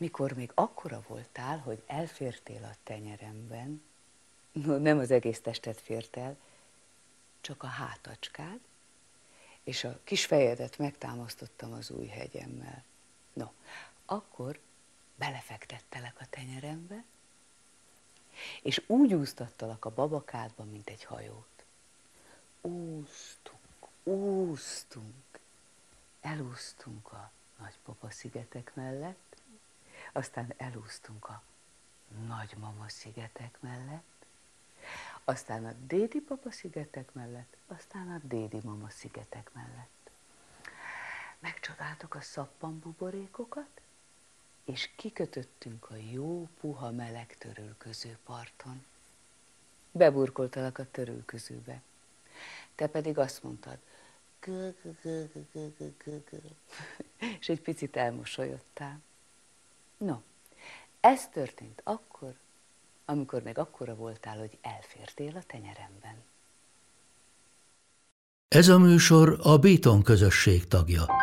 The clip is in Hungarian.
mikor még akkora voltál, hogy elfértél a tenyeremben, no, nem az egész testet fért el, csak a hátacskád, és a kis fejedet megtámasztottam az új hegyemmel. No, akkor belefektettelek a tenyerembe, és úgy úsztattalak a babakádba, mint egy hajót. Úsztunk, úsztunk, elúsztunk a nagypapa szigetek mellett, aztán elúsztunk a nagymama szigetek mellett, aztán a dédi papa szigetek mellett, aztán a dédi mama szigetek mellett. Megcsodáltuk a szappanbuborékokat, és kikötöttünk a jó, puha, meleg törülköző parton. Beburkoltalak a törülközőbe. Te pedig azt mondtad, és egy picit elmosolyodtál. No, ez történt akkor, amikor még akkora voltál, hogy elfértél a tenyeremben. Ez a műsor a Béton közösség tagja.